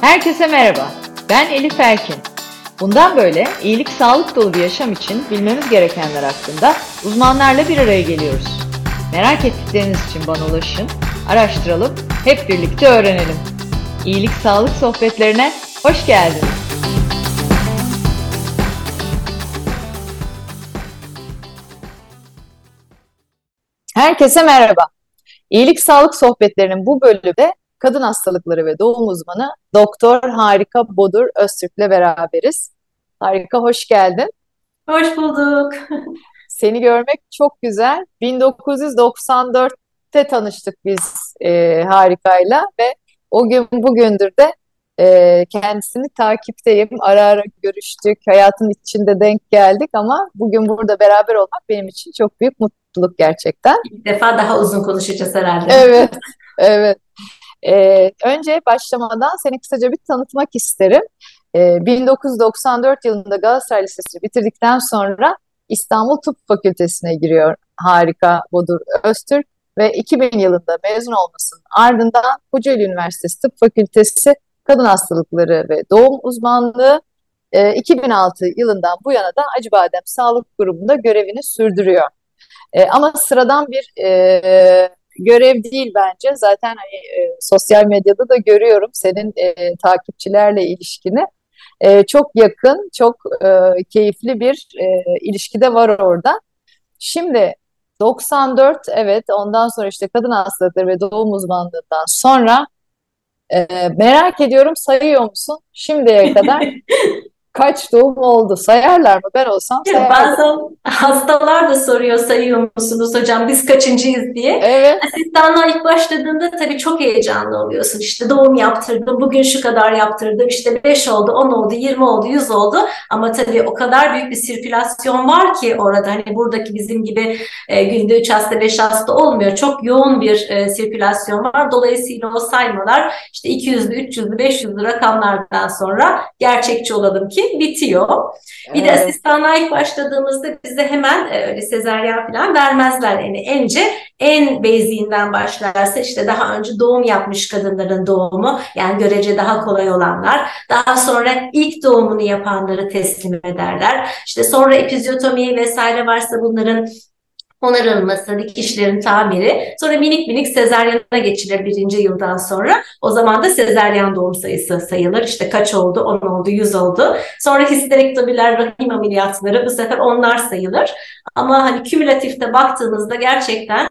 Herkese merhaba. Ben Elif Erkin. Bundan böyle iyilik sağlık dolu bir yaşam için bilmemiz gerekenler hakkında uzmanlarla bir araya geliyoruz. Merak ettikleriniz için bana ulaşın, araştıralım, hep birlikte öğrenelim. İyilik sağlık sohbetlerine hoş geldiniz. Herkese merhaba. İyilik sağlık sohbetlerinin bu bölümde kadın hastalıkları ve doğum uzmanı Doktor Harika Bodur Öztürk'le beraberiz. Harika hoş geldin. Hoş bulduk. Seni görmek çok güzel. 1994'te tanıştık biz e, Harika'yla ve o gün bugündür de e, kendisini takipteyim. Ara ara görüştük, hayatın içinde denk geldik ama bugün burada beraber olmak benim için çok büyük mutluluk gerçekten. Bir defa daha uzun konuşacağız herhalde. Evet, evet. Ee, önce başlamadan seni kısaca bir tanıtmak isterim. Ee, 1994 yılında Galatasaray Lisesi bitirdikten sonra İstanbul Tıp Fakültesine giriyor Harika Bodur Öztürk ve 2000 yılında mezun olmasının ardından Kocaeli Üniversitesi Tıp Fakültesi Kadın Hastalıkları ve Doğum Uzmanlığı e, 2006 yılından bu yana da Acıbadem Sağlık Grubu'nda görevini sürdürüyor. E, ama sıradan bir e, görev değil bence. Zaten hani, e, sosyal medyada da görüyorum senin e, takipçilerle ilişkini. E, çok yakın, çok e, keyifli bir e, ilişki de var orada. Şimdi 94 evet ondan sonra işte kadın hastalıkları ve doğum uzmanlığından sonra e, merak ediyorum sayıyor musun şimdiye kadar kaç doğum oldu? Sayarlar mı? Ben olsam sayardım. Bazen hastalar da soruyor sayıyor musunuz hocam biz kaçıncıyız diye. Evet. Asistanlığa ilk başladığında tabii çok heyecanlı oluyorsun. İşte doğum yaptırdım, bugün şu kadar yaptırdım, işte 5 oldu, 10 oldu, 20 oldu, 100 oldu. Ama tabii o kadar büyük bir sirkülasyon var ki orada hani buradaki bizim gibi e, günde 3 hasta 5 hasta olmuyor. Çok yoğun bir e, sirkülasyon var. Dolayısıyla o saymalar işte 200'lü, 300'lü, 500'lü rakamlardan sonra gerçekçi olalım ki bitiyor. Bir de Evet. asistanlığa ilk başladığımızda bize hemen e, öyle sezaryen falan vermezler. Yani önce en basiğinden başlarsa işte daha önce doğum yapmış kadınların doğumu yani görece daha kolay olanlar. Daha sonra ilk doğumunu yapanları teslim ederler. İşte sonra epizyotomi vesaire varsa bunların onarılması, dikişlerin tamiri. Sonra minik minik sezaryana geçilir birinci yıldan sonra. O zaman da sezaryen doğum sayısı sayılır. İşte kaç oldu? 10 oldu, 100 oldu. Sonra histerektomiler, rahim ameliyatları bu sefer onlar sayılır. Ama hani kümülatifte baktığınızda gerçekten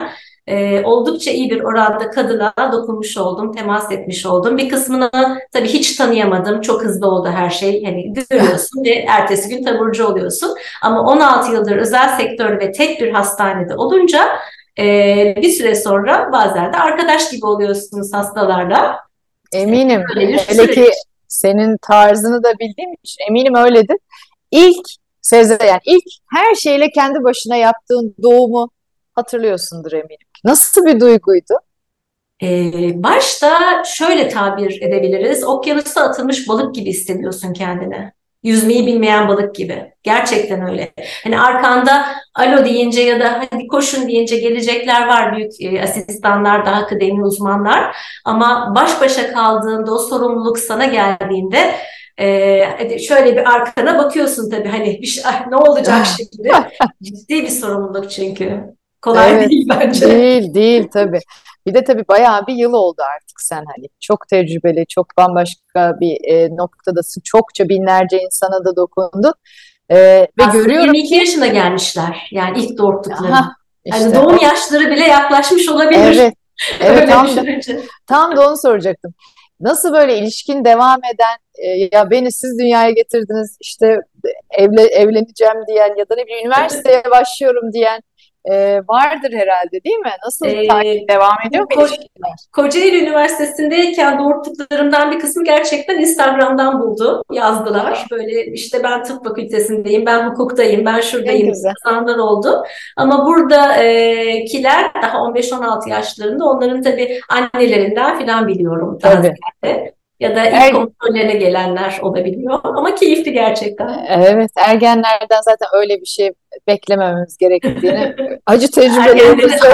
e, oldukça iyi bir oranda kadına dokunmuş oldum, temas etmiş oldum. Bir kısmını tabii hiç tanıyamadım. Çok hızlı oldu her şey. Hani görüyorsun ve ertesi gün taburcu oluyorsun. Ama 16 yıldır özel sektör ve tek bir hastanede olunca e, bir süre sonra bazen de arkadaş gibi oluyorsunuz hastalarla. Eminim. Hele ki senin tarzını da bildiğim için eminim öyledir. İlk sezaryen, ilk her şeyle kendi başına yaptığın doğumu hatırlıyorsundur eminim. Nasıl bir duyguydu? Ee, başta şöyle tabir edebiliriz. Okyanusa atılmış balık gibi hissediyorsun kendini. Yüzmeyi bilmeyen balık gibi. Gerçekten öyle. Hani arkanda alo deyince ya da hadi koşun deyince gelecekler var büyük e, asistanlar, daha kıdemli uzmanlar. Ama baş başa kaldığında o sorumluluk sana geldiğinde e, hadi şöyle bir arkana bakıyorsun tabii hani bir şey, "Ah, ne olacak şimdi? Ciddi bir sorumluluk çünkü. Kolay Evet, değil bence. Değil, değil tabii. Bir de tabii bayağı bir yıl oldu artık sen hani. Çok tecrübeli, çok bambaşka bir e, noktadasın. Çokça binlerce insana da dokundun. E, ve Aslında görüyorum 22 yaşına gelmişler. Yani ilk doğurttukları. Aha, işte doğum yaşları bile yaklaşmış olabilir. evet, evet tam da, tam da onu soracaktım. Nasıl böyle ilişkin devam eden, e, ya beni siz dünyaya getirdiniz, işte evle, evleneceğim diyen ya da ne bileyim üniversiteye başlıyorum diyen e, vardır herhalde değil mi? Nasıl Ee, takip devam ediyor Ko-? Kocaeli Üniversitesi'ndeyken doğurttuklarımdan bir kısmı gerçekten Instagram'dan buldu. Yazdılar. Böyle işte ben tıp fakültesindeyim, ben hukuktayım, ben şuradayım yazanlar oldu. Ama buradakiler daha 15-16 yaşlarında onların tabii annelerinden falan biliyorum Tabii. Ya da ilk Er- kontrollerine gelenler olabiliyor. Ama keyifli gerçekten. Evet, ergenlerden zaten öyle bir şey beklemememiz gerektiğini acı tecrübelerimizle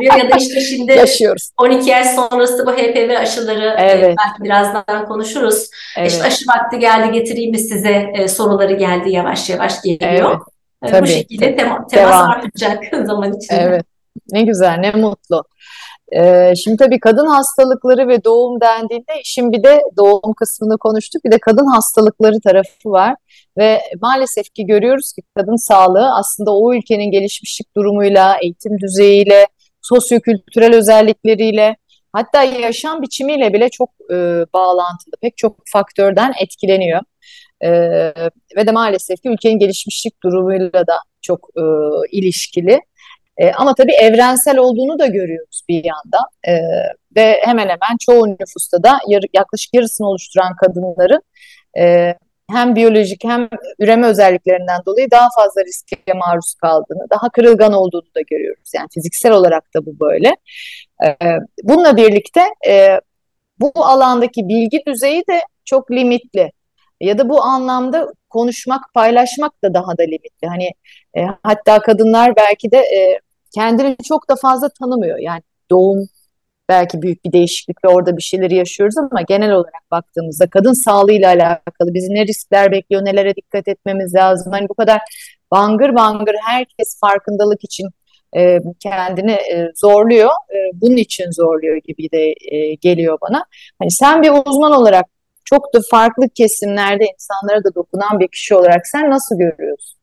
ya da işte şimdi yaşıyoruz. 12 yaş sonrası bu HPV aşıları e, evet. belki birazdan konuşuruz. Evet. İşte aşı vakti geldi getireyim mi size e, soruları geldi yavaş yavaş geliyor. Evet. Tabii. Bu şekilde tema, temas Devam. artacak zaman içinde. Evet. Ne güzel, ne mutlu. Ee, şimdi tabii kadın hastalıkları ve doğum dendiğinde işin bir de doğum kısmını konuştuk. Bir de kadın hastalıkları tarafı var. Ve maalesef ki görüyoruz ki kadın sağlığı aslında o ülkenin gelişmişlik durumuyla, eğitim düzeyiyle, sosyokültürel özellikleriyle, hatta yaşam biçimiyle bile çok e, bağlantılı. Pek çok faktörden etkileniyor. E, ve de maalesef ki ülkenin gelişmişlik durumuyla da çok e, ilişkili. E, ama tabii evrensel olduğunu da görüyoruz bir yandan. E, ve hemen hemen çoğu nüfusta da yarı, yaklaşık yarısını oluşturan kadınların e, hem biyolojik hem üreme özelliklerinden dolayı daha fazla riske maruz kaldığını, daha kırılgan olduğunu da görüyoruz. Yani fiziksel olarak da bu böyle. E, bununla birlikte e, bu alandaki bilgi düzeyi de çok limitli. Ya da bu anlamda konuşmak, paylaşmak da daha da limitli. Hani e, hatta kadınlar belki de e, kendini çok da fazla tanımıyor. Yani doğum belki büyük bir değişiklikle orada bir şeyleri yaşıyoruz ama genel olarak baktığımızda kadın sağlığıyla alakalı bizi ne riskler bekliyor, nelere dikkat etmemiz lazım. Hani bu kadar bangır bangır herkes farkındalık için e, kendini e, zorluyor. E, bunun için zorluyor gibi de e, geliyor bana. Hani sen bir uzman olarak çok da farklı kesimlerde insanlara da dokunan bir kişi olarak sen nasıl görüyorsun?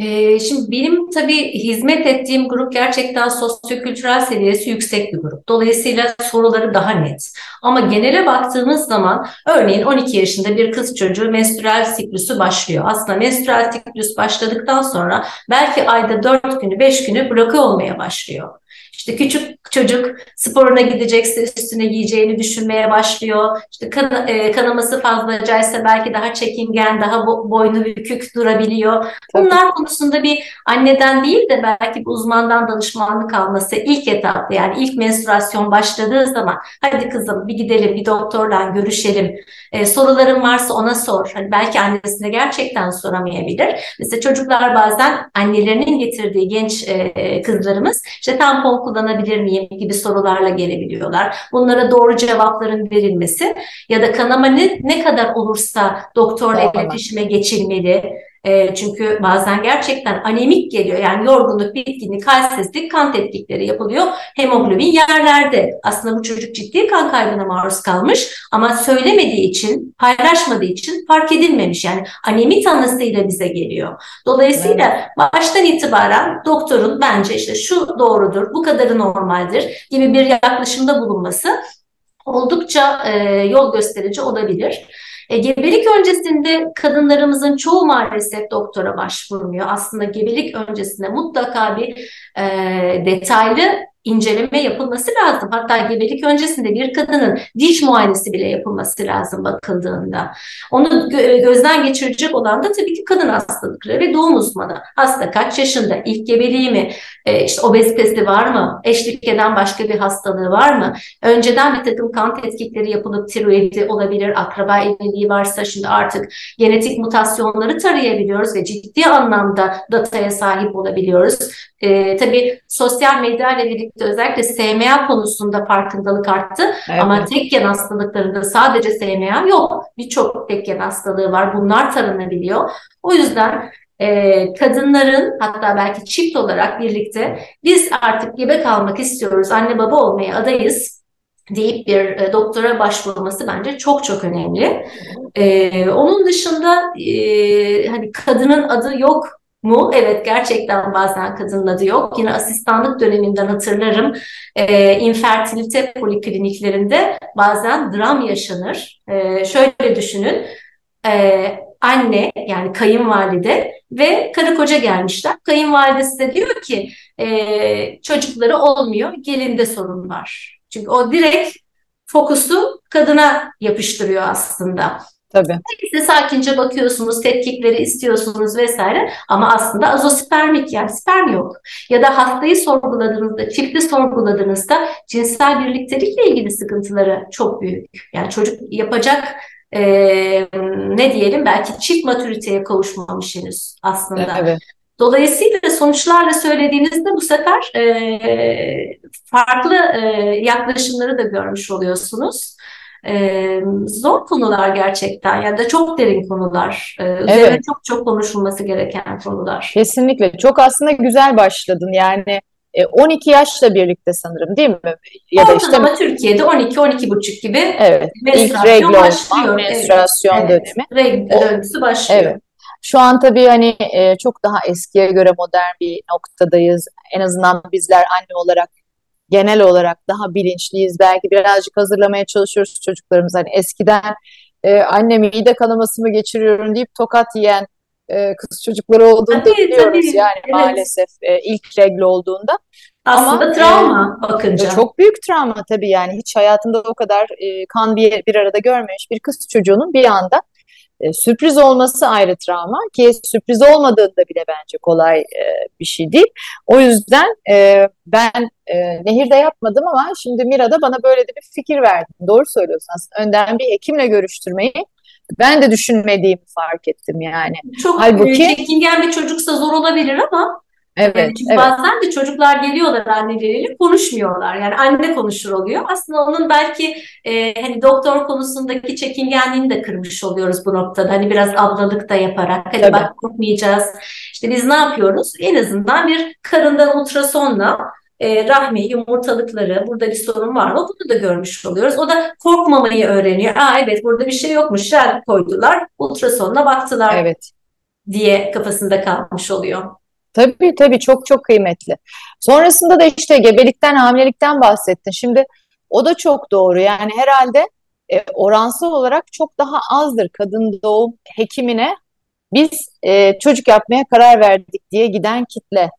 Ee, şimdi benim tabii hizmet ettiğim grup gerçekten sosyokültürel seviyesi yüksek bir grup. Dolayısıyla soruları daha net. Ama genele baktığımız zaman örneğin 12 yaşında bir kız çocuğu menstrual siklüsü başlıyor. Aslında menstrual siklüs başladıktan sonra belki ayda 4 günü 5 günü bloke olmaya başlıyor. İşte küçük çocuk sporuna gidecekse üstüne giyeceğini düşünmeye başlıyor. İşte kan, e, kanaması fazlacaysa belki daha çekingen, daha bo boynu bükük durabiliyor. Bunlar konusunda bir anneden değil de belki bir uzmandan danışmanlık alması ilk etapta yani ilk menstruasyon başladığı zaman hadi kızım bir gidelim bir doktorla görüşelim. E, soruların varsa ona sor. Hani belki annesine gerçekten soramayabilir. Mesela çocuklar bazen annelerinin getirdiği genç e, kızlarımız işte tampon kullanabilir miyim gibi sorularla gelebiliyorlar. Bunlara doğru cevapların verilmesi ya da kanama ne, ne kadar olursa doktorla iletişime geçilmeli e, çünkü bazen gerçekten anemik geliyor. Yani yorgunluk, bitkinlik, halsizlik, kan tetkikleri yapılıyor. Hemoglobin yerlerde. Aslında bu çocuk ciddi kan kaybına maruz kalmış ama söylemediği için, paylaşmadığı için fark edilmemiş. Yani anemi tanısıyla bize geliyor. Dolayısıyla evet. baştan itibaren doktorun bence işte şu doğrudur, bu kadarı normaldir gibi bir yaklaşımda bulunması oldukça e, yol gösterici olabilir. E, gebelik öncesinde kadınlarımızın çoğu maalesef doktora başvurmuyor. Aslında gebelik öncesinde mutlaka bir e, detaylı inceleme yapılması lazım. Hatta gebelik öncesinde bir kadının diş muayenesi bile yapılması lazım bakıldığında. Onu gözden geçirecek olan da tabii ki kadın hastalıkları ve doğum uzmanı. Hasta kaç yaşında, ilk gebeliği mi, e, işte obezitesi var mı, eşlik eden başka bir hastalığı var mı? Önceden bir takım kan tetkikleri yapılıp tiroidi olabilir, akraba evliliği varsa şimdi artık genetik mutasyonları tarayabiliyoruz ve ciddi anlamda dataya sahip olabiliyoruz. E, tabii sosyal medya ile birlikte özellikle SMA konusunda farkındalık arttı. Evet. Ama tek gen hastalıklarında sadece SMA yok. Birçok tek gen hastalığı var. Bunlar taranabiliyor. O yüzden e, kadınların hatta belki çift olarak birlikte biz artık gebe kalmak istiyoruz, anne baba olmaya adayız deyip bir e, doktora başvurması bence çok çok önemli. E, onun dışında e, hani kadının adı yok mu? Evet gerçekten bazen kadının adı yok. Yine asistanlık döneminden hatırlarım. E, infertilite polikliniklerinde bazen dram yaşanır. E, şöyle düşünün. E, anne yani kayınvalide ve karı koca gelmişler. Kayınvalidesi de diyor ki e, çocukları olmuyor, gelinde sorun var. Çünkü o direkt fokusu kadına yapıştırıyor aslında. Tabii. Siz sakince bakıyorsunuz, tetkikleri istiyorsunuz vesaire ama aslında azospermik yani sperm yok. Ya da hastayı sorguladığınızda, çifti sorguladığınızda cinsel birliktelikle ilgili sıkıntıları çok büyük. Yani çocuk yapacak e, ne diyelim belki çift matüriteye kavuşmamış henüz aslında. Evet. Dolayısıyla sonuçlarla söylediğinizde bu sefer e, farklı e, yaklaşımları da görmüş oluyorsunuz. E, zor konular gerçekten ya da çok derin konular. E, üzerine evet. çok çok konuşulması gereken konular. Kesinlikle. Çok aslında güzel başladın. Yani 12 e, yaşla birlikte sanırım değil mi? Ya da işte ama Türkiye'de 12 buçuk gibi evet, ilk regle olma, menstruasyon evet, dönemi. Regle döngüsü başlıyor. Evet. Şu an tabii hani e, çok daha eskiye göre modern bir noktadayız. En azından bizler anne olarak genel olarak daha bilinçliyiz. Belki birazcık hazırlamaya çalışıyoruz çocuklarımız. Hani eskiden e, anne mide kanaması mı geçiriyorum deyip tokat yiyen e, kız çocukları olduğunu tabii, biliyoruz tabii. yani evet. maalesef e, ilk regle olduğunda. Aslında Ama, travma e, bakınca. Çok büyük travma tabii yani hiç hayatında o kadar e, kan bir, bir arada görmemiş bir kız çocuğunun bir anda e, sürpriz olması ayrı travma ki sürpriz olmadığında bile bence kolay e, bir şey değil. O yüzden e, ben e, nehirde yapmadım ama şimdi Mira da bana böyle de bir fikir verdi. Doğru söylüyorsun aslında. Önden bir hekimle görüştürmeyi ben de düşünmediğimi fark ettim yani. Çok Halbuki, çekingen bir çocuksa zor olabilir ama Evet, yani çünkü evet. bazen de çocuklar geliyorlar anneleriyle konuşmuyorlar. Yani anne konuşur oluyor. Aslında onun belki e, hani doktor konusundaki çekingenliğini de kırmış oluyoruz bu noktada. Hani biraz ablalık da yaparak. Hani Tabii. bak korkmayacağız. İşte biz ne yapıyoruz? En azından bir karından ultrasonla e, rahmi, yumurtalıkları, burada bir sorun var mı? Bunu da görmüş oluyoruz. O da korkmamayı öğreniyor. Aa evet burada bir şey yokmuş. Şer koydular, ultrasonla baktılar evet. diye kafasında kalmış oluyor. Tabii tabii çok çok kıymetli. Sonrasında da işte gebelikten, hamilelikten bahsettin. Şimdi o da çok doğru. Yani herhalde e, oransal olarak çok daha azdır kadın doğum hekimine biz e, çocuk yapmaya karar verdik diye giden kitle.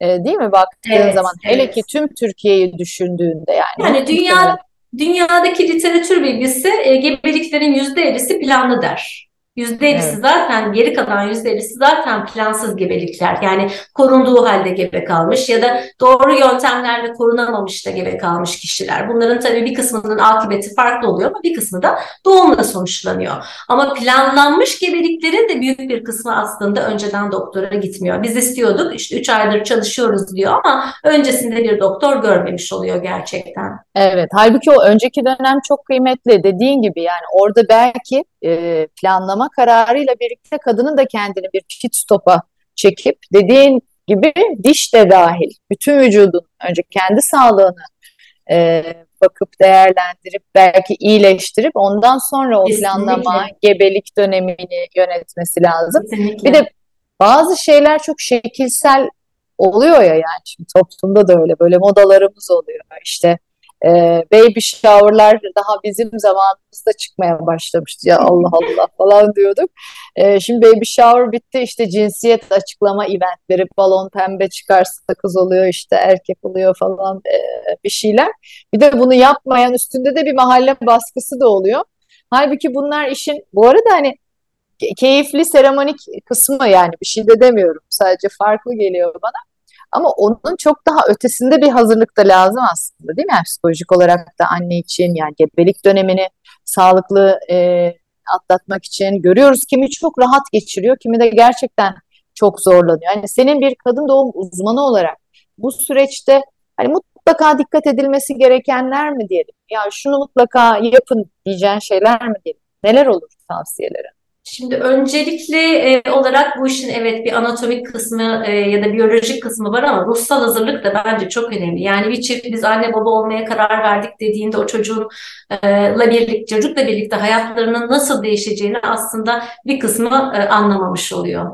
E, değil mi baktığın evet, zaman? Evet. Hele ki tüm Türkiye'yi düşündüğünde yani. Yani dünya dünyadaki literatür bilgisi e, gebeliklerin yüzde 50'si planlı der. %50'si evet. zaten geri kalan %50'si zaten plansız gebelikler. Yani korunduğu halde gebe kalmış ya da doğru yöntemlerle korunamamış da gebe kalmış kişiler. Bunların tabii bir kısmının akıbeti farklı oluyor ama bir kısmı da doğumla sonuçlanıyor. Ama planlanmış gebeliklerin de büyük bir kısmı aslında önceden doktora gitmiyor. Biz istiyorduk işte 3 aydır çalışıyoruz diyor ama öncesinde bir doktor görmemiş oluyor gerçekten. Evet halbuki o önceki dönem çok kıymetli dediğin gibi yani orada belki e, planlama kararıyla birlikte kadının da kendini bir pit stopa çekip dediğin gibi diş de dahil bütün vücudun önce kendi sağlığını e, bakıp değerlendirip belki iyileştirip ondan sonra o Kesinlikle. planlama gebelik dönemini yönetmesi lazım. Kesinlikle. Bir de bazı şeyler çok şekilsel oluyor ya yani şimdi toplumda da öyle böyle modalarımız oluyor işte e, baby shower'lar daha bizim zamanımızda çıkmaya başlamıştı. Ya Allah Allah falan diyorduk. E, şimdi baby shower bitti işte cinsiyet açıklama eventleri balon pembe çıkarsa kız oluyor işte erkek oluyor falan e, bir şeyler. Bir de bunu yapmayan üstünde de bir mahalle baskısı da oluyor. Halbuki bunlar işin bu arada hani keyifli seremonik kısmı yani bir şey de demiyorum. Sadece farklı geliyor bana. Ama onun çok daha ötesinde bir hazırlık da lazım aslında değil mi? Yani psikolojik olarak da anne için yani gebelik dönemini sağlıklı e, atlatmak için görüyoruz. Kimi çok rahat geçiriyor, kimi de gerçekten çok zorlanıyor. Yani senin bir kadın doğum uzmanı olarak bu süreçte hani mutlaka dikkat edilmesi gerekenler mi diyelim? Ya şunu mutlaka yapın diyeceğin şeyler mi diyelim? Neler olur tavsiyelerin? Şimdi öncelikli e, olarak bu işin evet bir anatomik kısmı e, ya da biyolojik kısmı var ama ruhsal hazırlık da bence çok önemli. Yani bir çift biz anne baba olmaya karar verdik dediğinde o çocuğunla e, birlikte, çocukla birlikte hayatlarının nasıl değişeceğini aslında bir kısmı e, anlamamış oluyor.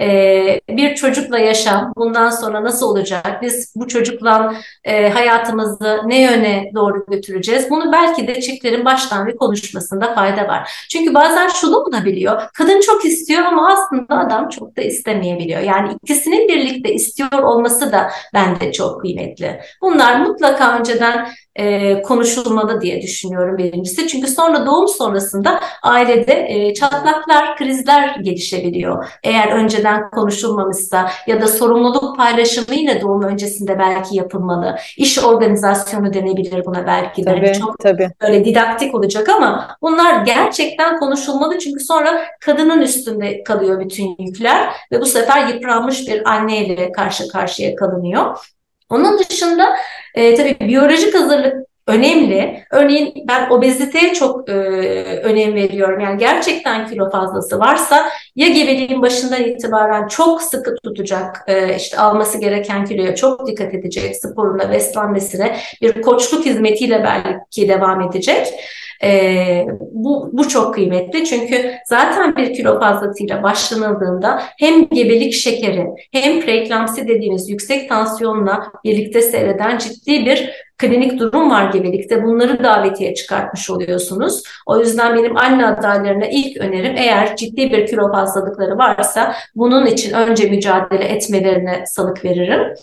E, bir çocukla yaşam bundan sonra nasıl olacak? Biz bu çocukla e, hayatımızı ne yöne doğru götüreceğiz? Bunu belki de çiftlerin baştan bir konuşmasında fayda var. Çünkü bazen şunu olabiliyor. Kadın çok istiyor ama aslında adam çok da istemeyebiliyor. Yani ikisinin birlikte istiyor olması da bence çok kıymetli. Bunlar mutlaka önceden e, konuşulmalı diye düşünüyorum birincisi. Çünkü sonra doğum sonrasında ailede e, çatlaklar, krizler gelişebiliyor. Eğer önceden konuşulmamışsa ya da sorumluluk paylaşımıyla doğum öncesinde belki yapılmalı. İş organizasyonu denebilir buna belki. Tabii, Çok tabii. böyle didaktik olacak ama bunlar gerçekten konuşulmalı çünkü sonra kadının üstünde kalıyor bütün yükler ve bu sefer yıpranmış bir anneyle karşı karşıya kalınıyor. Onun dışında e, tabii biyolojik hazırlık önemli. Örneğin ben obeziteye çok e, önem veriyorum. Yani gerçekten kilo fazlası varsa ya gebeliğin başından itibaren çok sıkı tutacak, e, işte alması gereken kiloya çok dikkat edecek, sporuna, beslenmesine bir koçluk hizmetiyle belki devam edecek. E, bu, bu çok kıymetli çünkü zaten bir kilo fazlasıyla başlanıldığında hem gebelik şekeri hem preeklamsi dediğimiz yüksek tansiyonla birlikte seyreden ciddi bir klinik durum var gebelikte. Bunları davetiye çıkartmış oluyorsunuz. O yüzden benim anne adaylarına ilk önerim eğer ciddi bir kilo fazlalıkları varsa bunun için önce mücadele etmelerine salık veririm.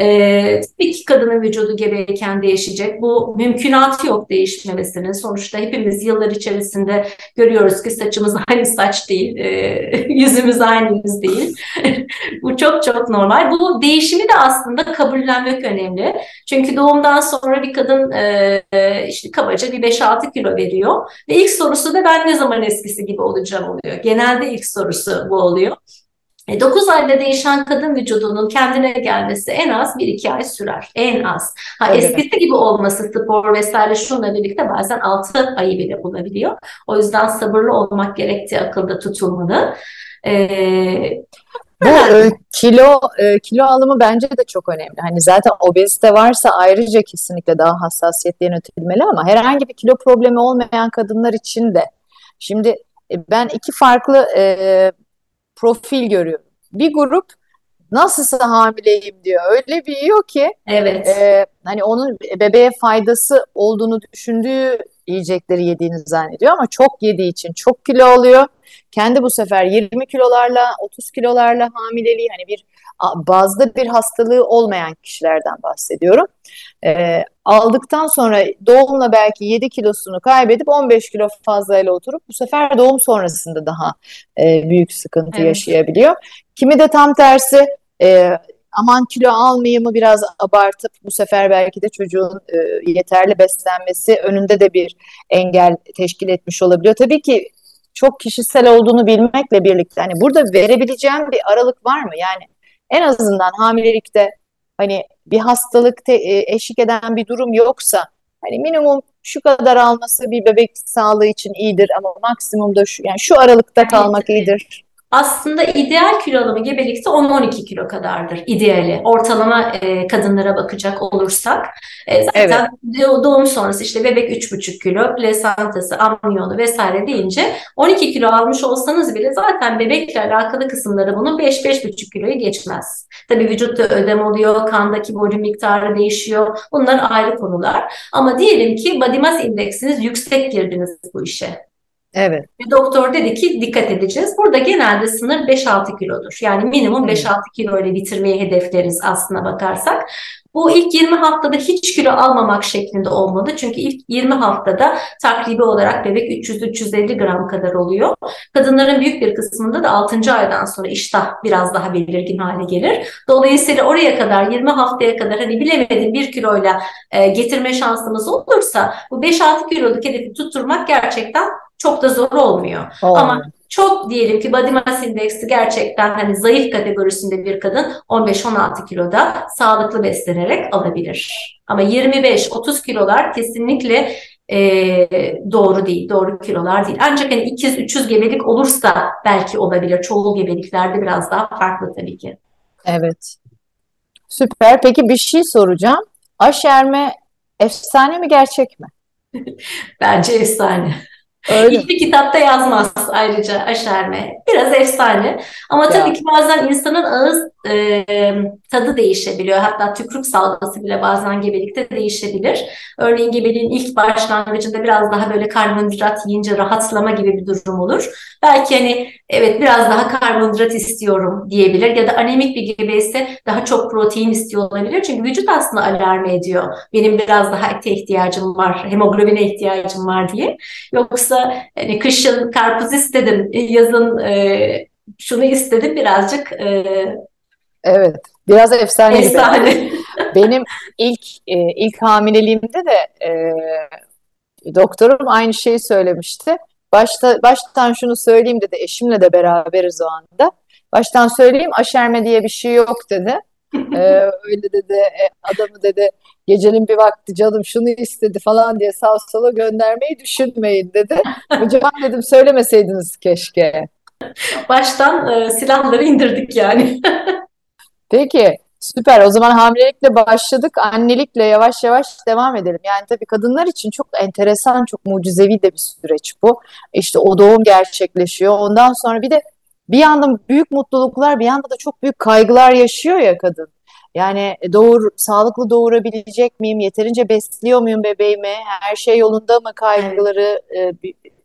Ee, tabii ki kadının vücudu gebeyken değişecek. Bu mümkünatı yok değişmemesinin. Sonuçta hepimiz yıllar içerisinde görüyoruz ki saçımız aynı saç değil, e, yüzümüz aynı yüz değil. Bu çok çok normal. Bu değişimi de aslında kabullenmek önemli. Çünkü doğumdan sonra bir kadın e, işte kabaca bir 5-6 kilo veriyor. Ve ilk sorusu da ben ne zaman eskisi gibi olacağım oluyor. Genelde ilk sorusu bu oluyor. 9 e, ayda değişen kadın vücudunun kendine gelmesi en az 1-2 ay sürer. En az. Ha, evet. Eskisi gibi olması spor vesaire şunla birlikte bazen 6 ayı bile bulabiliyor. O yüzden sabırlı olmak gerektiği akılda tutulmalı. Ee, bu e, kilo e, kilo alımı bence de çok önemli. Hani zaten obezite varsa ayrıca kesinlikle daha hassasiyetli yönetilmeli ama herhangi bir kilo problemi olmayan kadınlar için de. Şimdi e, ben iki farklı e, profil görüyorum. Bir grup nasılsa hamileyim diyor. Öyle bir yiyor ki evet. e, hani onun bebeğe faydası olduğunu düşündüğü yiyecekleri yediğini zannediyor ama çok yediği için çok kilo alıyor. Kendi bu sefer 20 kilolarla 30 kilolarla hamileliği hani bir bazda bir hastalığı olmayan kişilerden bahsediyorum. E, aldıktan sonra doğumla belki 7 kilosunu kaybedip 15 kilo fazlayla oturup bu sefer doğum sonrasında daha e, büyük sıkıntı evet. yaşayabiliyor. Kimi de tam tersi e, aman kilo almayayımı biraz abartıp bu sefer belki de çocuğun e, yeterli beslenmesi önünde de bir engel teşkil etmiş olabiliyor. Tabii ki çok kişisel olduğunu bilmekle birlikte hani burada verebileceğim bir aralık var mı? Yani en azından hamilelikte hani bir hastalık te, e, eşlik eden bir durum yoksa hani minimum şu kadar alması bir bebek sağlığı için iyidir ama maksimum da şu yani şu aralıkta kalmak iyidir aslında ideal kilo alımı gebelikte 10-12 kilo kadardır ideali. Ortalama e, kadınlara bakacak olursak. E, zaten evet. doğum sonrası işte bebek 3,5 kilo, plasantası, amniyonu vesaire deyince 12 kilo almış olsanız bile zaten bebekle alakalı kısımları bunun 5-5,5 kiloyu geçmez. Tabii vücutta ödem oluyor, kandaki volüm miktarı değişiyor. Bunlar ayrı konular. Ama diyelim ki body mass indeksiniz yüksek girdiniz bu işe. Evet. Ve doktor dedi ki dikkat edeceğiz. Burada genelde sınır 5-6 kilodur. Yani minimum 5-6 kilo ile bitirmeyi hedefleriz aslına bakarsak. Bu ilk 20 haftada hiç kilo almamak şeklinde olmalı. Çünkü ilk 20 haftada takribi olarak bebek 300-350 gram kadar oluyor. Kadınların büyük bir kısmında da 6. aydan sonra iştah biraz daha belirgin hale gelir. Dolayısıyla oraya kadar 20 haftaya kadar hani bilemedim 1 kiloyla e, getirme şansımız olursa bu 5-6 kiloluk hedefi tutturmak gerçekten çok da zor olmuyor. Oh. Ama çok diyelim ki body mass indeksi gerçekten hani zayıf kategorisinde bir kadın 15-16 kiloda sağlıklı beslenerek alabilir. Ama 25-30 kilolar kesinlikle e, doğru değil, doğru kilolar değil. Ancak hani 200-300 gebelik olursa belki olabilir. Çoğul gebeliklerde biraz daha farklı tabii ki. Evet. Süper. Peki bir şey soracağım. Aşerme efsane mi gerçek mi? Bence efsane. Öyle. Hiçbir kitapta yazmaz ayrıca aşerme. Biraz efsane. Ama tabii ya. ki bazen insanın ağız e, tadı değişebiliyor. Hatta tükürük salgısı bile bazen gebelikte değişebilir. Örneğin gebeliğin ilk başlangıcında biraz daha böyle karbonhidrat yiyince rahatlama gibi bir durum olur. Belki hani evet biraz daha karbonhidrat istiyorum diyebilir ya da anemik bir gebe ise daha çok protein istiyor olabilir. Çünkü vücut aslında alarm ediyor. Benim biraz daha ete ihtiyacım var, hemoglobine ihtiyacım var diye. Yoksa hani kışın karpuz istedim, yazın e, şunu istedim birazcık e, Evet, biraz efsane, efsane. gibi. Benim ilk e, ilk hamileliğimde de e, doktorum aynı şeyi söylemişti. Başta baştan şunu söyleyeyim dedi. Eşimle de beraberiz o anda. Baştan söyleyeyim aşerme diye bir şey yok dedi. ee, öyle dedi e, adamı dedi gecenin bir vakti canım şunu istedi falan diye sağ sola göndermeyi düşünmeyin dedi. Hocam dedim söylemeseydiniz keşke. Baştan e, silahları indirdik yani. Peki süper o zaman hamilelikle başladık annelikle yavaş yavaş devam edelim. Yani tabii kadınlar için çok enteresan çok mucizevi de bir süreç bu. İşte o doğum gerçekleşiyor ondan sonra bir de bir yandan büyük mutluluklar bir yanda da çok büyük kaygılar yaşıyor ya kadın. Yani doğur, sağlıklı doğurabilecek miyim? Yeterince besliyor muyum bebeğimi? Her şey yolunda mı kaygıları e,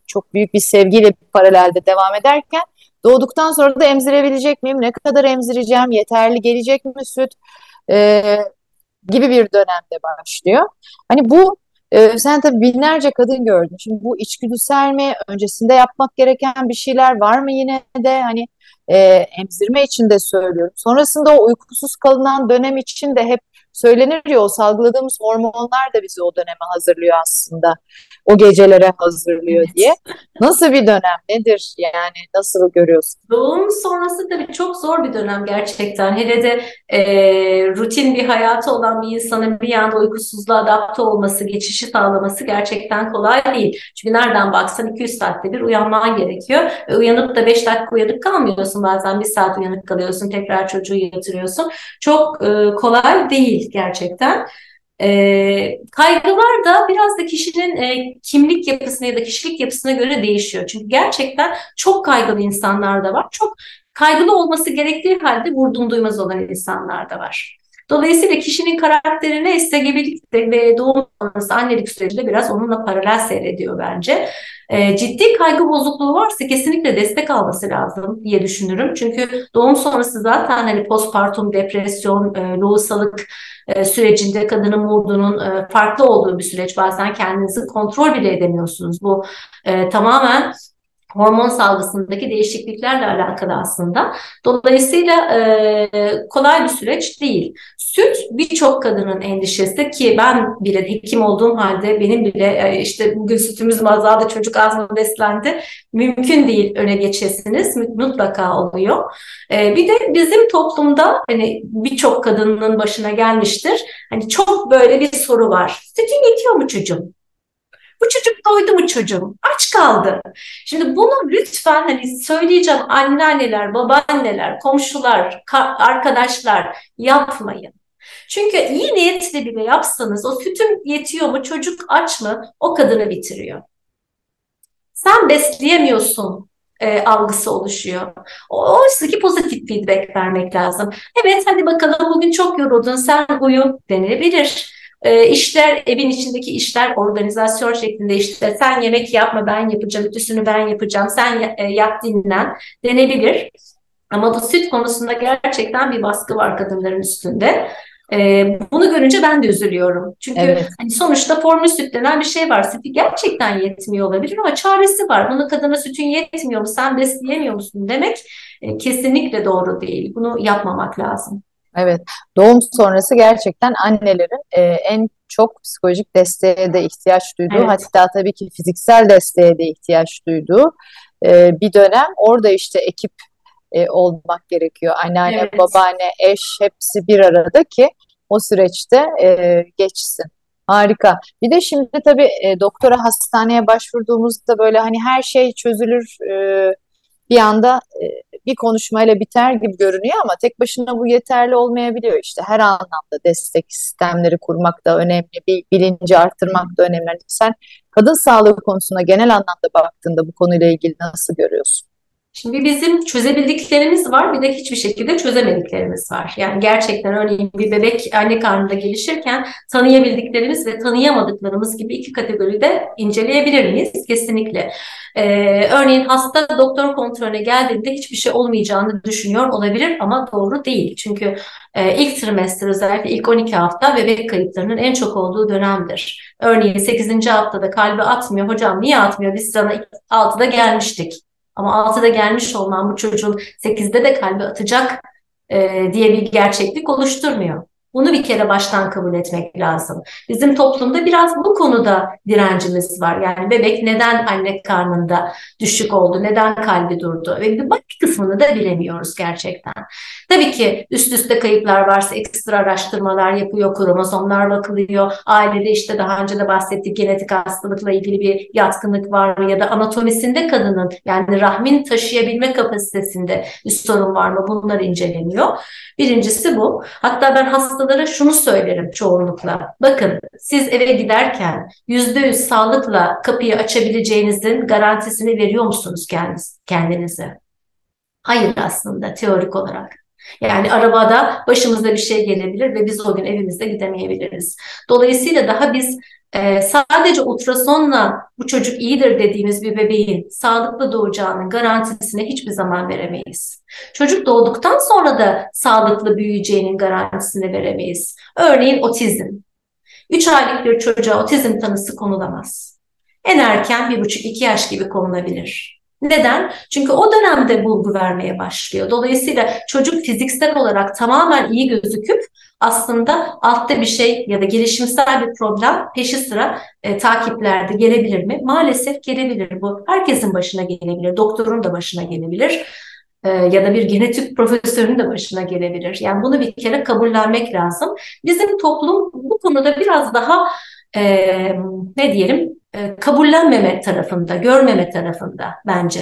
çok büyük bir sevgiyle paralelde devam ederken doğduktan sonra da emzirebilecek miyim? Ne kadar emzireceğim? Yeterli gelecek mi süt? E, gibi bir dönemde başlıyor. Hani bu e, sen tabii binlerce kadın gördün. Şimdi bu içgüdüsel mi? Öncesinde yapmak gereken bir şeyler var mı yine de? Hani e, emzirme için de söylüyorum. Sonrasında o uykusuz kalınan dönem için de hep söylenir ya o salgıladığımız hormonlar da bizi o döneme hazırlıyor aslında. O gecelere hazırlıyor diye. Nasıl bir dönem? Nedir? Yani nasıl görüyorsun? Doğum sonrası tabii çok zor bir dönem gerçekten. Hele de e, rutin bir hayatı olan bir insanın bir anda uykusuzluğa adapte olması, geçişi sağlaması gerçekten kolay değil. Çünkü nereden baksan 200 saatte bir uyanman gerekiyor. E, uyanıp da 5 dakika uyanık kalmıyorsun. Bazen bir saat uyanık kalıyorsun. Tekrar çocuğu yatırıyorsun. Çok e, kolay değil gerçekten. E, kaygılar da biraz da kişinin e, kimlik yapısına ya da kişilik yapısına göre değişiyor. Çünkü gerçekten çok kaygılı insanlar da var. Çok kaygılı olması gerektiği halde vurdum duymaz olan insanlar da var. Dolayısıyla kişinin karakteri neyse gebelikte ve doğum sonrası annelik sürecinde biraz onunla paralel seyrediyor bence. E, ciddi kaygı bozukluğu varsa kesinlikle destek alması lazım diye düşünürüm. Çünkü doğum sonrası zaten hani postpartum depresyon, e, lohusalık e, sürecinde kadının moodunun e, farklı olduğu bir süreç. Bazen kendinizi kontrol bile edemiyorsunuz. Bu e, tamamen hormon salgısındaki değişikliklerle alakalı aslında. Dolayısıyla e, kolay bir süreç değil. Süt birçok kadının endişesi ki ben bile hekim olduğum halde benim bile e, işte bugün sütümüz mü azaldı çocuk az beslendi mümkün değil öne geçesiniz mutlaka oluyor. E, bir de bizim toplumda hani birçok kadının başına gelmiştir. Hani çok böyle bir soru var. Sütün yetiyor mu çocuğum? Bu çocuk doydu mu çocuğum? Aç kaldı. Şimdi bunu lütfen hani söyleyeceğim anneanneler, babaanneler, komşular, arkadaşlar yapmayın. Çünkü iyi niyetli bile yapsanız o sütüm yetiyor mu, çocuk aç mı o kadını bitiriyor. Sen besleyemiyorsun e, algısı oluşuyor. Oysa ki pozitif feedback vermek lazım. Evet hadi bakalım bugün çok yoruldun sen uyu denilebilir. E, işler, evin içindeki işler organizasyon şeklinde işte sen yemek yapma ben yapacağım, ütüsünü ben yapacağım, sen e, yap dinlen denebilir. Ama bu süt konusunda gerçekten bir baskı var kadınların üstünde. Ee, bunu görünce ben de üzülüyorum. Çünkü evet. hani sonuçta formül süt denen bir şey var. Sütü gerçekten yetmiyor olabilir ama çaresi var. Bunu kadına sütün yetmiyor mu, sen besleyemiyor musun demek e, kesinlikle doğru değil. Bunu yapmamak lazım. Evet, doğum sonrası gerçekten annelerin e, en çok psikolojik desteğe de ihtiyaç duyduğu, evet. hatta tabii ki fiziksel desteğe de ihtiyaç duyduğu e, bir dönem. Orada işte ekip e, olmak gerekiyor. Anneanne, evet. babaanne, eş hepsi bir arada ki o süreçte e, geçsin. Harika. Bir de şimdi tabii e, doktora hastaneye başvurduğumuzda böyle hani her şey çözülür e, bir anda e, bir konuşmayla biter gibi görünüyor ama tek başına bu yeterli olmayabiliyor. İşte her anlamda destek sistemleri kurmak da önemli, bir bilinci arttırmak da önemli. Hani sen Kadın sağlığı konusuna genel anlamda baktığında bu konuyla ilgili nasıl görüyorsun? Şimdi bizim çözebildiklerimiz var, bir de hiçbir şekilde çözemediklerimiz var. Yani gerçekten örneğin bir bebek anne karnında gelişirken tanıyabildiklerimiz ve tanıyamadıklarımız gibi iki kategoride inceleyebilir miyiz? Kesinlikle. Ee, örneğin hasta doktor kontrolüne geldiğinde hiçbir şey olmayacağını düşünüyor olabilir ama doğru değil. Çünkü e, ilk trimester özellikle ilk 12 hafta bebek kayıplarının en çok olduğu dönemdir. Örneğin 8. haftada kalbi atmıyor. Hocam niye atmıyor? Biz sana 6'da gelmiştik. Ama 6'da gelmiş olman bu çocuğun 8'de de kalbi atacak e, diye bir gerçeklik oluşturmuyor. Bunu bir kere baştan kabul etmek lazım. Bizim toplumda biraz bu konuda direncimiz var. Yani bebek neden anne karnında düşük oldu, neden kalbi durdu ve bir başka kısmını da bilemiyoruz gerçekten. Tabii ki üst üste kayıplar varsa ekstra araştırmalar yapıyor, kromozomlar bakılıyor. Ailede işte daha önce de bahsettik genetik hastalıkla ilgili bir yatkınlık var mı ya da anatomisinde kadının yani rahmin taşıyabilme kapasitesinde bir sorun var mı bunlar inceleniyor. Birincisi bu. Hatta ben hastalara şunu söylerim çoğunlukla. Bakın siz eve giderken %100 sağlıkla kapıyı açabileceğinizin garantisini veriyor musunuz kendinize? Hayır aslında teorik olarak. Yani arabada başımıza bir şey gelebilir ve biz o gün evimizde gidemeyebiliriz. Dolayısıyla daha biz e, sadece ultrasonla bu çocuk iyidir dediğimiz bir bebeğin sağlıklı doğacağının garantisine hiçbir zaman veremeyiz. Çocuk doğduktan sonra da sağlıklı büyüyeceğinin garantisini veremeyiz. Örneğin otizm. 3 aylık bir çocuğa otizm tanısı konulamaz. En erken 1,5-2 yaş gibi konulabilir. Neden? Çünkü o dönemde bulgu vermeye başlıyor. Dolayısıyla çocuk fiziksel olarak tamamen iyi gözüküp aslında altta bir şey ya da gelişimsel bir problem peşi sıra e, takiplerde gelebilir mi? Maalesef gelebilir. Bu herkesin başına gelebilir. Doktorun da başına gelebilir. E, ya da bir genetik profesörün de başına gelebilir. Yani bunu bir kere kabullenmek lazım. Bizim toplum bu konuda biraz daha e, ne diyelim e, kabullenmeme tarafında, görmeme tarafında bence.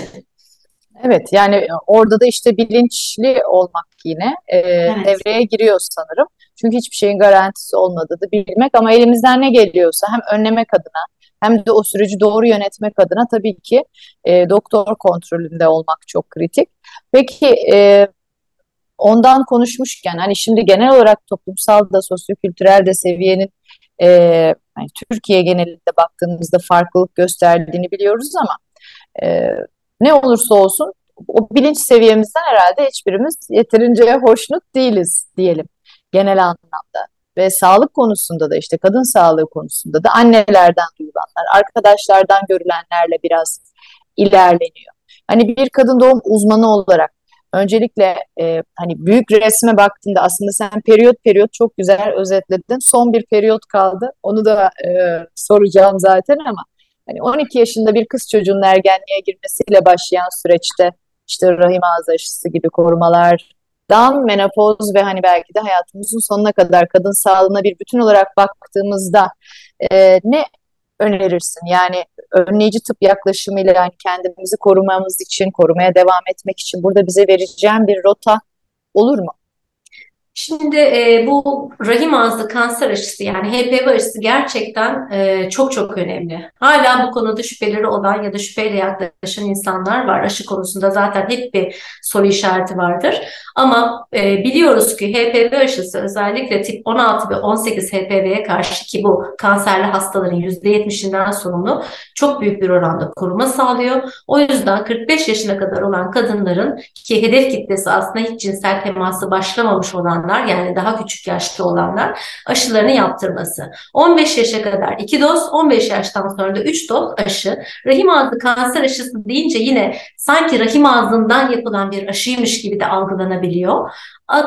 Evet yani orada da işte bilinçli olmak yine e, evet. devreye giriyor sanırım. Çünkü hiçbir şeyin garantisi olmadığı da bilmek ama elimizden ne geliyorsa hem önlemek adına hem de o süreci doğru yönetmek adına tabii ki e, doktor kontrolünde olmak çok kritik. Peki e, ondan konuşmuşken hani şimdi genel olarak toplumsal da sosyokültürel de seviyenin e, yani Türkiye genelinde baktığımızda farklılık gösterdiğini biliyoruz ama e, ne olursa olsun o bilinç seviyemizden herhalde hiçbirimiz yeterince hoşnut değiliz diyelim genel anlamda. Ve sağlık konusunda da işte kadın sağlığı konusunda da annelerden duyulanlar, arkadaşlardan görülenlerle biraz ilerleniyor. Hani bir kadın doğum uzmanı olarak öncelikle e, hani büyük resme baktığında aslında sen periyot periyot çok güzel özetledin. Son bir periyot kaldı. Onu da e, soracağım zaten ama hani 12 yaşında bir kız çocuğunun ergenliğe girmesiyle başlayan süreçte işte rahim ağzı aşısı gibi korumalar, dan menopoz ve hani belki de hayatımızın sonuna kadar kadın sağlığına bir bütün olarak baktığımızda e, ne önerirsin? Yani önleyici tıp yaklaşımıyla yani kendimizi korumamız için, korumaya devam etmek için burada bize vereceğim bir rota olur mu? Şimdi e, bu rahim ağzı kanser aşısı yani HPV aşısı gerçekten e, çok çok önemli. Hala bu konuda şüpheleri olan ya da şüpheyle yaklaşan insanlar var. Aşı konusunda zaten hep bir soru işareti vardır. Ama e, biliyoruz ki HPV aşısı özellikle tip 16 ve 18 HPV'ye karşı ki bu kanserli hastaların %70'inden sorumlu çok büyük bir oranda koruma sağlıyor. O yüzden 45 yaşına kadar olan kadınların ki hedef kitlesi aslında hiç cinsel teması başlamamış olanlar olanlar yani daha küçük yaşta olanlar aşılarını yaptırması. 15 yaşa kadar 2 doz, 15 yaştan sonra da 3 doz aşı. Rahim ağzı kanser aşısı deyince yine sanki rahim ağzından yapılan bir aşıymış gibi de algılanabiliyor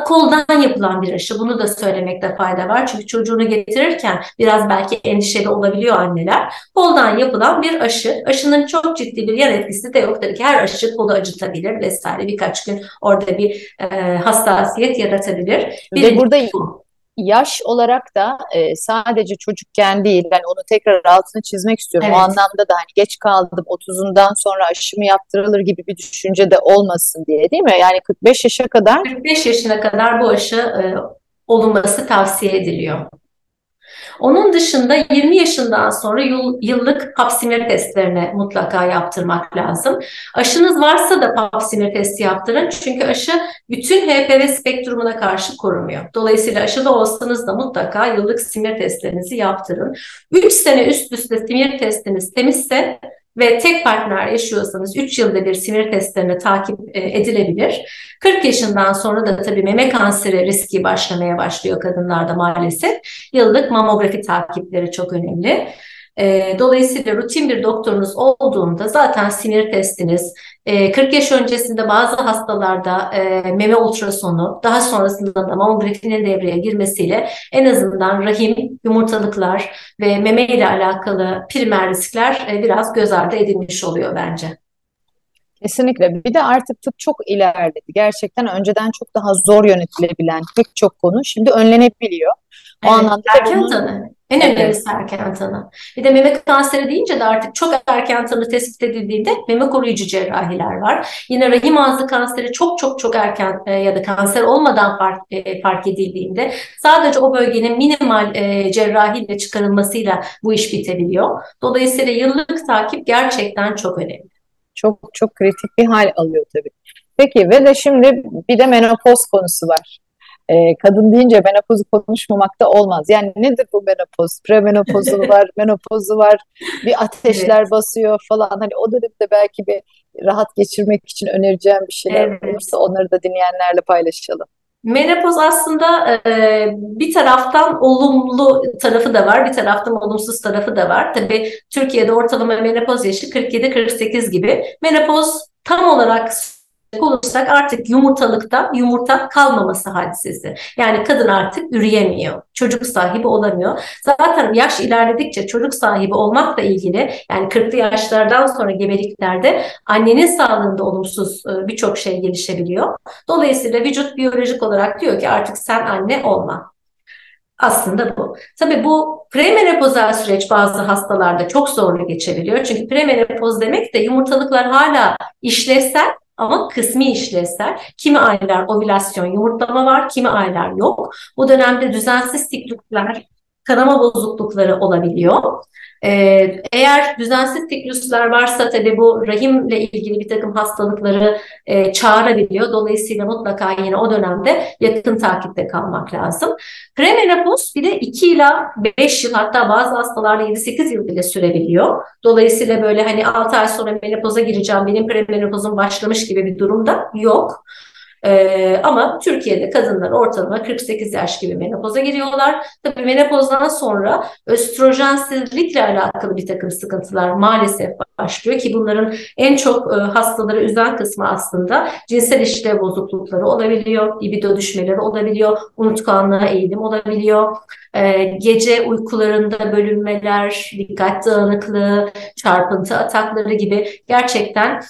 koldan yapılan bir aşı. Bunu da söylemekte fayda var. Çünkü çocuğunu getirirken biraz belki endişeli olabiliyor anneler. Koldan yapılan bir aşı. Aşının çok ciddi bir yan etkisi de yok. Tabii ki her aşı kolu acıtabilir vesaire. Birkaç gün orada bir e, hassasiyet yaratabilir. Ve burada yaş olarak da e, sadece çocukken değil, yani onu tekrar altını çizmek istiyorum. Evet. O anlamda da hani geç kaldım, 30'undan sonra aşımı yaptırılır gibi bir düşünce de olmasın diye değil mi? Yani 45 yaşa kadar. 45 yaşına kadar bu aşı e, olunması tavsiye ediliyor. Onun dışında 20 yaşından sonra yıllık pap smear testlerine mutlaka yaptırmak lazım. Aşınız varsa da pap smear testi yaptırın. Çünkü aşı bütün HPV spektrumuna karşı korumuyor. Dolayısıyla aşıda olsanız da mutlaka yıllık smear testlerinizi yaptırın. 3 sene üst üste smear testiniz temizse ve tek partner yaşıyorsanız 3 yılda bir sinir testlerine takip e, edilebilir. 40 yaşından sonra da tabii meme kanseri riski başlamaya başlıyor kadınlarda maalesef. Yıllık mamografi takipleri çok önemli. E, dolayısıyla rutin bir doktorunuz olduğunda zaten sinir testiniz, e, 40 yaş öncesinde bazı hastalarda e, meme ultrasonu, daha sonrasında da mamografinin devreye girmesiyle en azından rahim, yumurtalıklar ve meme ile alakalı primer riskler e, biraz göz ardı edilmiş oluyor bence. Kesinlikle. Bir de artık tıp çok ilerledi. Gerçekten önceden çok daha zor yönetilebilen pek çok konu şimdi önlenebiliyor. O evet, anlamda erken tanı. En önemlisi erken tanı. Bir de meme kanseri deyince de artık çok erken tanı tespit edildiğinde meme koruyucu cerrahiler var. Yine rahim ağzı kanseri çok çok çok erken e, ya da kanser olmadan fark, e, fark edildiğinde sadece o bölgenin minimal e, cerrahiyle çıkarılmasıyla bu iş bitebiliyor. Dolayısıyla yıllık takip gerçekten çok önemli. Çok çok kritik bir hal alıyor tabii. Peki ve de şimdi bir de menopoz konusu var. Ee, kadın deyince menopozu konuşmamak da olmaz. Yani nedir bu menopoz? Premenopozu var, menopozu var, bir ateşler evet. basıyor falan. Hani o dönemde belki bir rahat geçirmek için önereceğim bir şeyler evet. olursa onları da dinleyenlerle paylaşalım. Menopoz aslında e, bir taraftan olumlu tarafı da var, bir taraftan olumsuz tarafı da var. Tabii Türkiye'de ortalama menopoz yaşı 47-48 gibi. Menopoz tam olarak olursak artık yumurtalıkta yumurta kalmaması hadisesi. Yani kadın artık üreyemiyor. Çocuk sahibi olamıyor. Zaten yaş ilerledikçe çocuk sahibi olmakla ilgili yani 40'lı yaşlardan sonra gebeliklerde annenin sağlığında olumsuz e, birçok şey gelişebiliyor. Dolayısıyla vücut biyolojik olarak diyor ki artık sen anne olma. Aslında bu. Tabii bu premenopozal süreç bazı hastalarda çok zorlu geçebiliyor. Çünkü premenopoz demek de yumurtalıklar hala işlevsel ama kısmi işlevsel. Kimi aylar ovülasyon yumurtlama var, kimi aylar yok. Bu dönemde düzensiz siklikler, kanama bozuklukları olabiliyor. Ee, eğer düzensiz sikluslar varsa tabii bu rahimle ilgili bir takım hastalıkları e, çağırabiliyor. Dolayısıyla mutlaka yine o dönemde yakın takipte kalmak lazım. Premenopoz bir de 2 ila 5 yıl hatta bazı hastalarda 7-8 yıl bile sürebiliyor. Dolayısıyla böyle hani 6 ay sonra menopoza gireceğim benim premenopozum başlamış gibi bir durumda yok. Ee, ama Türkiye'de kadınlar ortalama 48 yaş gibi menopoza giriyorlar. Tabii menopozdan sonra östrojensizlikle alakalı bir takım sıkıntılar maalesef başlıyor ki bunların en çok e, hastaları üzen kısmı aslında cinsel işlev bozuklukları olabiliyor, libido düşmeleri olabiliyor, unutkanlığa eğilim olabiliyor, e, gece uykularında bölünmeler, dikkat dağınıklığı, çarpıntı atakları gibi gerçekten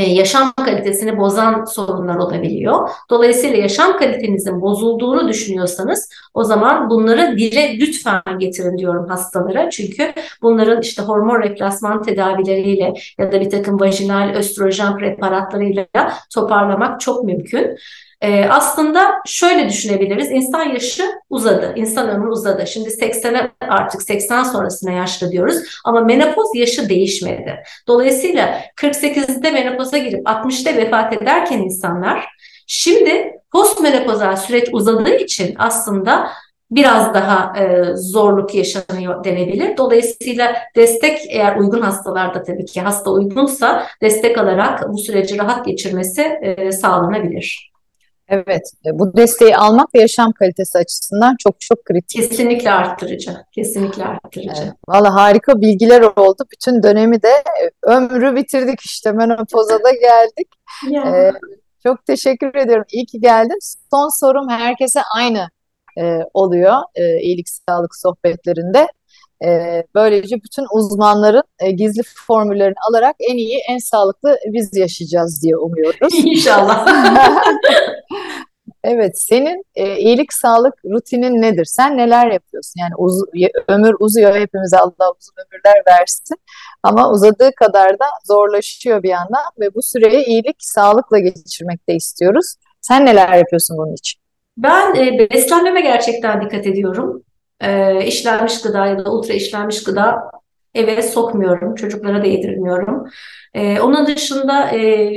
yaşam kalitesini bozan sorunlar olabiliyor. Dolayısıyla yaşam kalitenizin bozulduğunu düşünüyorsanız o zaman bunları dile lütfen getirin diyorum hastalara. Çünkü bunların işte hormon replasman tedavileriyle ya da bir takım vajinal östrojen preparatlarıyla toparlamak çok mümkün. Ee, aslında şöyle düşünebiliriz. İnsan yaşı uzadı. İnsan ömrü uzadı. Şimdi 80'e artık 80 sonrasına yaşlı diyoruz. Ama menopoz yaşı değişmedi. Dolayısıyla 48'de menopoza girip 60'ta vefat ederken insanlar şimdi postmenopozal süreç uzadığı için aslında biraz daha e, zorluk yaşanıyor denebilir. Dolayısıyla destek eğer uygun hastalarda tabii ki hasta uygunsa destek alarak bu süreci rahat geçirmesi e, sağlanabilir. Evet, e, bu desteği almak ve yaşam kalitesi açısından çok çok kritik. Kesinlikle arttırıcı, kesinlikle arttırıcı. Evet, Valla harika bilgiler oldu. Bütün dönemi de e, ömrü bitirdik işte menopoza da geldik. ee, çok teşekkür ediyorum. İyi ki geldin. Son sorum herkese aynı e, oluyor e, iyilik sağlık sohbetlerinde. E, böylece bütün uzmanların e, gizli formüllerini alarak en iyi, en sağlıklı biz yaşayacağız diye umuyoruz. İnşallah. evet, senin e, iyilik sağlık rutinin nedir? Sen neler yapıyorsun? Yani uz ömür uzuyor, hepimize Allah uzun ömürler versin. Ama uzadığı kadar da zorlaşıyor bir yandan ve bu süreyi iyilik sağlıkla geçirmek de istiyoruz. Sen neler yapıyorsun bunun için? Ben e, beslenmeme gerçekten dikkat ediyorum. E, işlenmiş gıda ya da ultra işlenmiş gıda eve sokmuyorum. Çocuklara da yedirmiyorum. E, onun dışında e,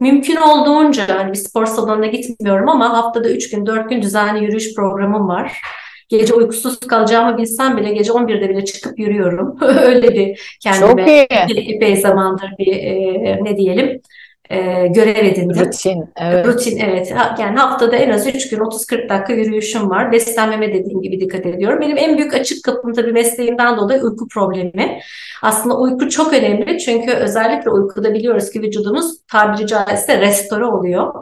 mümkün olduğunca hani bir spor salonuna gitmiyorum ama haftada 3 gün 4 gün düzenli yürüyüş programım var. Gece uykusuz kalacağımı bilsem bile gece 11'de bile çıkıp yürüyorum. Öyle bir kendime epey zamandır bir e, ne diyelim e, görev edindim. Rutin, evet. Rutin, evet. Yani haftada en az 3 gün 30-40 dakika yürüyüşüm var. Beslenmeme dediğim gibi dikkat ediyorum. Benim en büyük açık kapım tabii mesleğimden dolayı uyku problemi. Aslında uyku çok önemli çünkü özellikle uykuda biliyoruz ki vücudumuz tabiri caizse restore oluyor.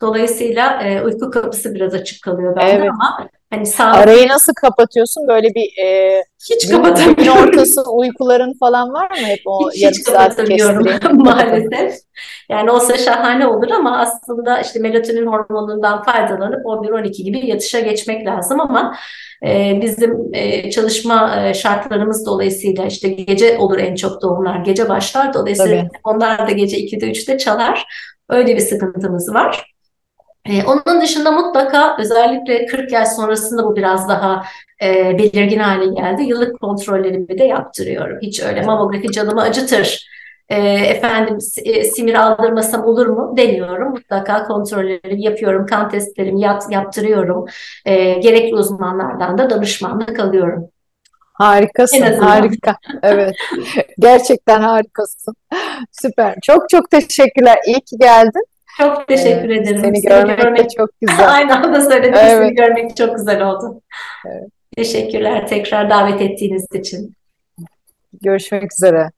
Dolayısıyla e, uyku kapısı biraz açık kalıyor bende evet. ama hani sağlıklı... Arayı nasıl kapatıyorsun? Böyle bir e, hiç kapatamıyorum. Ortası uykuların falan var mı? Hep o hiç, yarım hiç saat kestireyim. maalesef. Yani olsa şahane olur ama aslında işte melatonin hormonundan faydalanıp 11-12 gibi yatışa geçmek lazım ama e, bizim e, çalışma e, şartlarımız dolayısıyla işte gece olur en çok doğumlar, gece başlar. Dolayısıyla Tabii. onlar da gece 2'de 3'te çalar. Öyle bir sıkıntımız var. Ee, onun dışında mutlaka özellikle 40 yaş sonrasında bu biraz daha e, belirgin hale geldi. Yıllık kontrollerimi de yaptırıyorum. Hiç öyle mamografi canımı acıtır. E, efendim e, simir aldırmasam olur mu deniyorum. Mutlaka kontrollerimi yapıyorum. Kan testlerimi yap, yaptırıyorum. E, gerekli uzmanlardan da danışmanlık alıyorum. Harikasın, harika. Evet, gerçekten harikasın. Süper. Çok çok teşekkürler. İyi ki geldin. Çok teşekkür evet, ederim. Seni, seni görmek, görmek çok güzel. Aynı anda söyledim. Evet. Seni görmek çok güzel oldu. Evet. Teşekkürler tekrar davet ettiğiniz için. Görüşmek üzere.